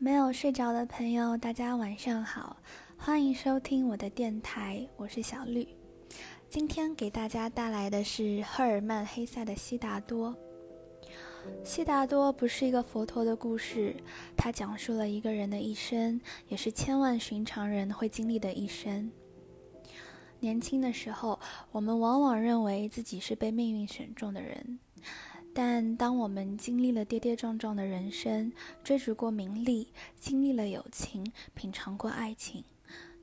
没有睡着的朋友，大家晚上好，欢迎收听我的电台，我是小绿。今天给大家带来的是赫尔曼·黑塞的《悉达多》。悉达多不是一个佛陀的故事，它讲述了一个人的一生，也是千万寻常人会经历的一生。年轻的时候，我们往往认为自己是被命运选中的人。但当我们经历了跌跌撞撞的人生，追逐过名利，经历了友情，品尝过爱情，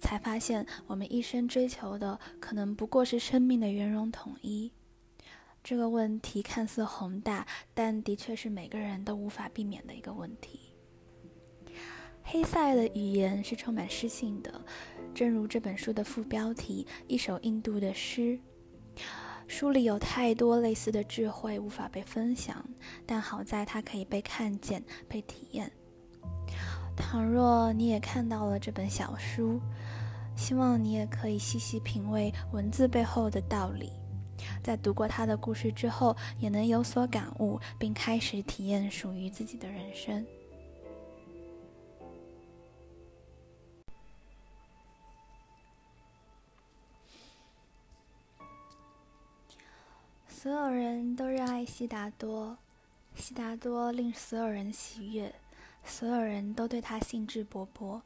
才发现我们一生追求的可能不过是生命的圆融统一。这个问题看似宏大，但的确是每个人都无法避免的一个问题。黑塞的语言是充满诗性的，正如这本书的副标题《一首印度的诗》。书里有太多类似的智慧无法被分享，但好在它可以被看见、被体验。倘若你也看到了这本小书，希望你也可以细细品味文字背后的道理，在读过他的故事之后，也能有所感悟，并开始体验属于自己的人生。所有人都热爱悉达多，悉达多令所有人喜悦，所有人都对他兴致勃勃。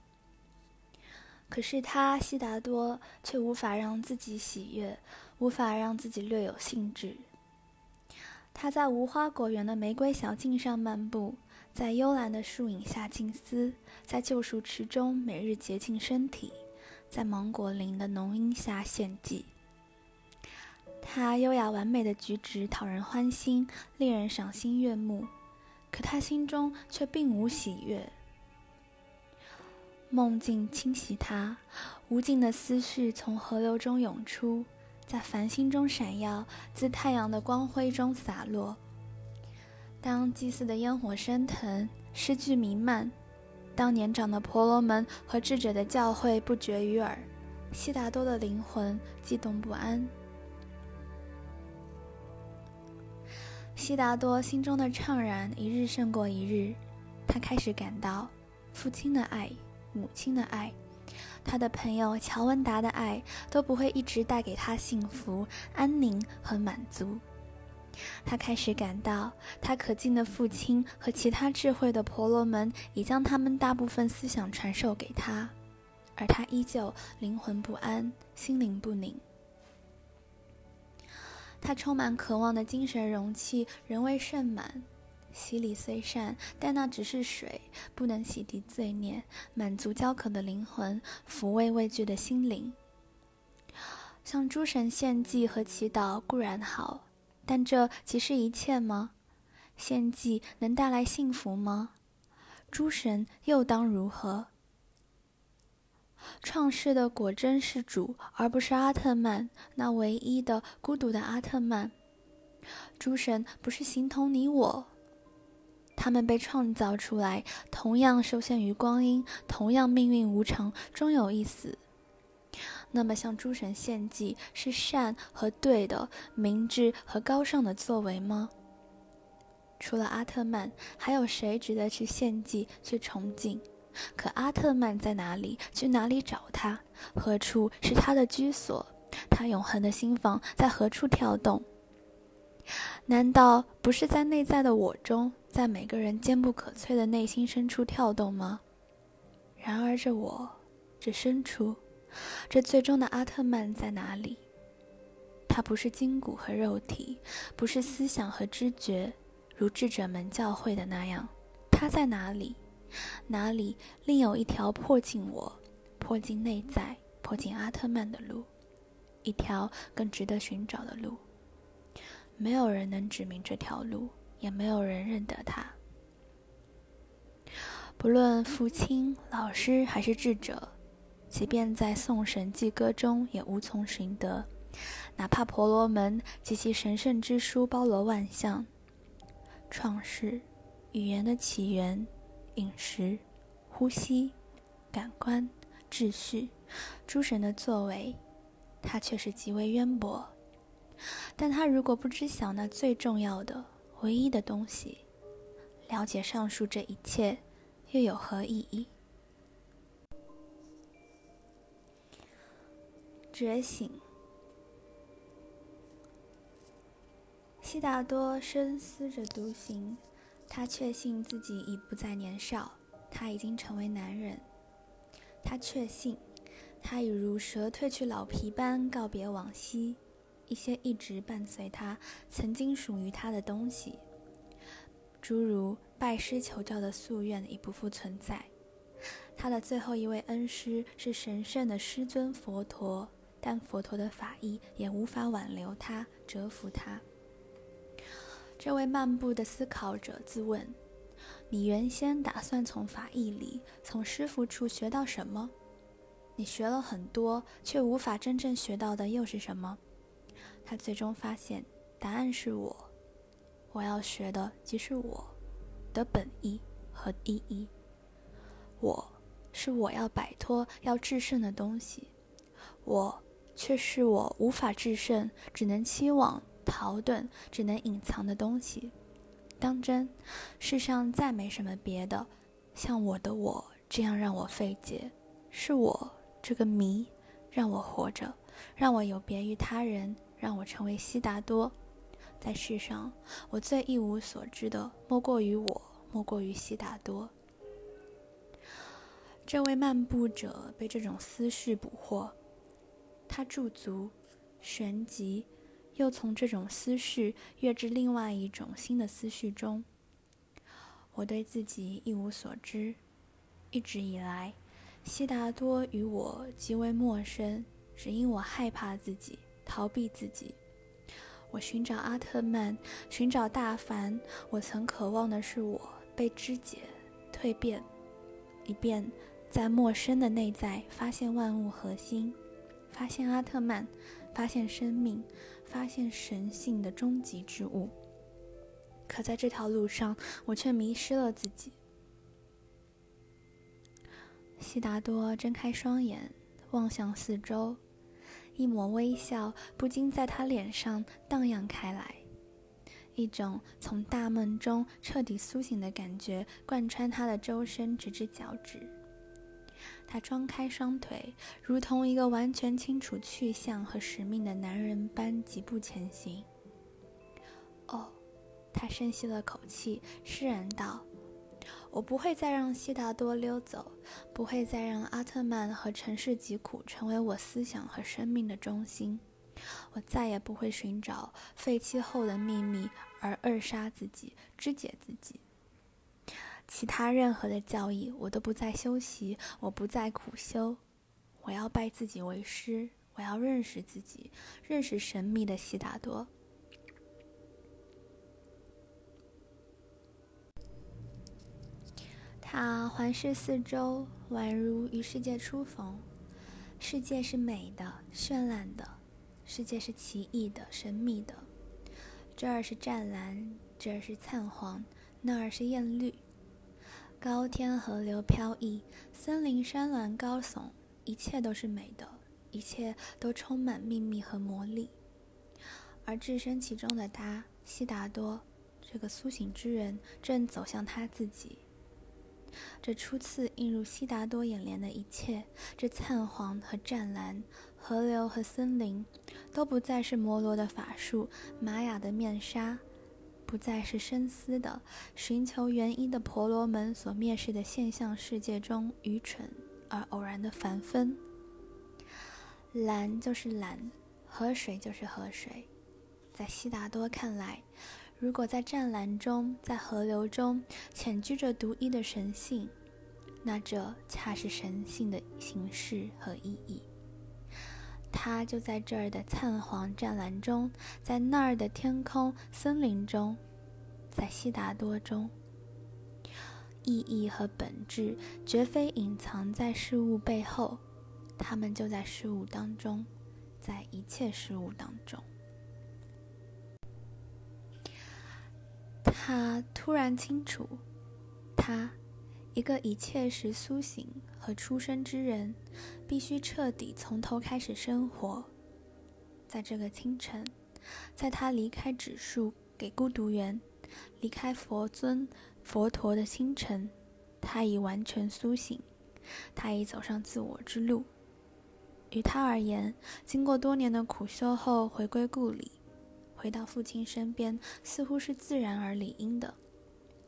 可是他悉达多却无法让自己喜悦，无法让自己略有兴致。他在无花果园的玫瑰小径上漫步，在幽兰的树影下静思，在旧树池中每日洁净身体，在芒果林的浓荫下献祭。他优雅完美的举止讨人欢心，令人赏心悦目，可他心中却并无喜悦。梦境侵袭他，无尽的思绪从河流中涌出，在繁星中闪耀，自太阳的光辉中洒落。当祭祀的烟火升腾，诗句弥漫，当年长的婆罗门和智者的教诲不绝于耳，悉达多的灵魂激动不安。悉达多心中的怅然一日胜过一日，他开始感到父亲的爱、母亲的爱、他的朋友乔文达的爱都不会一直带给他幸福、安宁和满足。他开始感到，他可敬的父亲和其他智慧的婆罗门已将他们大部分思想传授给他，而他依旧灵魂不安、心灵不宁。他充满渴望的精神容器仍未盛满，洗礼虽善，但那只是水，不能洗涤罪孽，满足焦渴的灵魂，抚慰畏惧的心灵。向诸神献祭和祈祷固然好，但这即是一切吗？献祭能带来幸福吗？诸神又当如何？创世的果真是主，而不是阿特曼，那唯一的孤独的阿特曼。诸神不是形同你我，他们被创造出来，同样受限于光阴，同样命运无常，终有一死。那么向诸神献祭是善和对的，明智和高尚的作为吗？除了阿特曼，还有谁值得去献祭、去崇敬？可阿特曼在哪里？去哪里找他？何处是他的居所？他永恒的心房在何处跳动？难道不是在内在的我中，在每个人坚不可摧的内心深处跳动吗？然而，这我，这深处，这最终的阿特曼在哪里？他不是筋骨和肉体，不是思想和知觉，如智者们教会的那样。他在哪里？哪里另有一条迫近我、迫近内在、迫近阿特曼的路？一条更值得寻找的路。没有人能指明这条路，也没有人认得它。不论父亲、老师还是智者，即便在颂神祭歌中，也无从寻得。哪怕婆罗门及其神圣之书包罗万象，创世、语言的起源。饮食、呼吸、感官、秩序，诸神的作为，他却是极为渊博。但他如果不知晓那最重要的、唯一的东西，了解上述这一切，又有何意义？觉醒。悉达多深思着独行，他确信自己已不再年少，他已经成为男人。他确信，他已如蛇褪去老皮般告别往昔，一些一直伴随他、曾经属于他的东西，诸如拜师求教的夙愿已不复存在。他的最后一位恩师是神圣的师尊佛陀，但佛陀的法意也无法挽留他、折服他。这位漫步的思考者自问：“你原先打算从法义里、从师傅处学到什么？你学了很多，却无法真正学到的又是什么？”他最终发现，答案是我。我要学的即是我的本意和意义。我是我要摆脱、要制胜的东西，我却是我无法制胜，只能期望。逃遁只能隐藏的东西，当真，世上再没什么别的，像我的我这样让我费解。是我这个谜，让我活着，让我有别于他人，让我成为悉达多。在世上，我最一无所知的，莫过于我，莫过于悉达多。这位漫步者被这种思绪捕获，他驻足，旋即。又从这种思绪跃至另外一种新的思绪中。我对自己一无所知，一直以来，悉达多与我极为陌生，只因我害怕自己，逃避自己。我寻找阿特曼，寻找大凡。我曾渴望的是我被肢解、蜕变，以便在陌生的内在发现万物核心，发现阿特曼，发现生命。发现神性的终极之物，可在这条路上，我却迷失了自己。悉达多睁开双眼，望向四周，一抹微笑不禁在他脸上荡漾开来，一种从大梦中彻底苏醒的感觉贯穿他的周身，直至脚趾。他张开双腿，如同一个完全清楚去向和使命的男人般疾步前行。哦，他深吸了口气，释然道：“我不会再让悉达多溜走，不会再让阿特曼和城市疾苦成为我思想和生命的中心。我再也不会寻找废弃后的秘密而扼杀自己，肢解自己。”其他任何的教义，我都不再修习，我不再苦修，我要拜自己为师，我要认识自己，认识神秘的悉达多。他环视四周，宛如与世界初逢。世界是美的、绚烂的，世界是奇异的、神秘的。这儿是湛蓝，这儿是灿黄，那儿是艳绿。高天河流飘逸，森林山峦高耸，一切都是美的，一切都充满秘密和魔力。而置身其中的他，悉达多，这个苏醒之人，正走向他自己。这初次映入悉达多眼帘的一切，这灿黄和湛蓝，河流和森林，都不再是摩罗的法术，玛雅的面纱。不再是深思的、寻求原因的婆罗门所蔑视的现象世界中愚蠢而偶然的凡分。蓝就是蓝，河水就是河水。在悉达多看来，如果在湛蓝中、在河流中潜居着独一的神性，那这恰是神性的形式和意义。它就在这儿的灿黄湛蓝中，在那儿的天空森林中，在悉达多中。意义和本质绝非隐藏在事物背后，它们就在事物当中，在一切事物当中。他突然清楚，他。一个一切时苏醒和出生之人，必须彻底从头开始生活。在这个清晨，在他离开指数给孤独园、离开佛尊佛陀的清晨，他已完全苏醒，他已走上自我之路。于他而言，经过多年的苦修后回归故里，回到父亲身边，似乎是自然而理应的。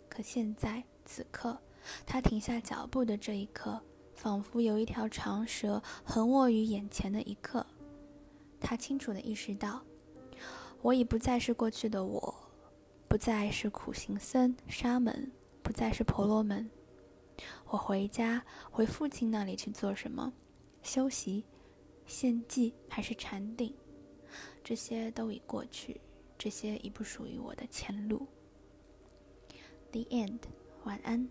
可现在此刻，他停下脚步的这一刻，仿佛有一条长蛇横卧于眼前的一刻。他清楚地意识到，我已不再是过去的我，不再是苦行僧、沙门，不再是婆罗门。我回家，回父亲那里去做什么？休息、献祭还是禅定？这些都已过去，这些已不属于我的前路。The end，晚安。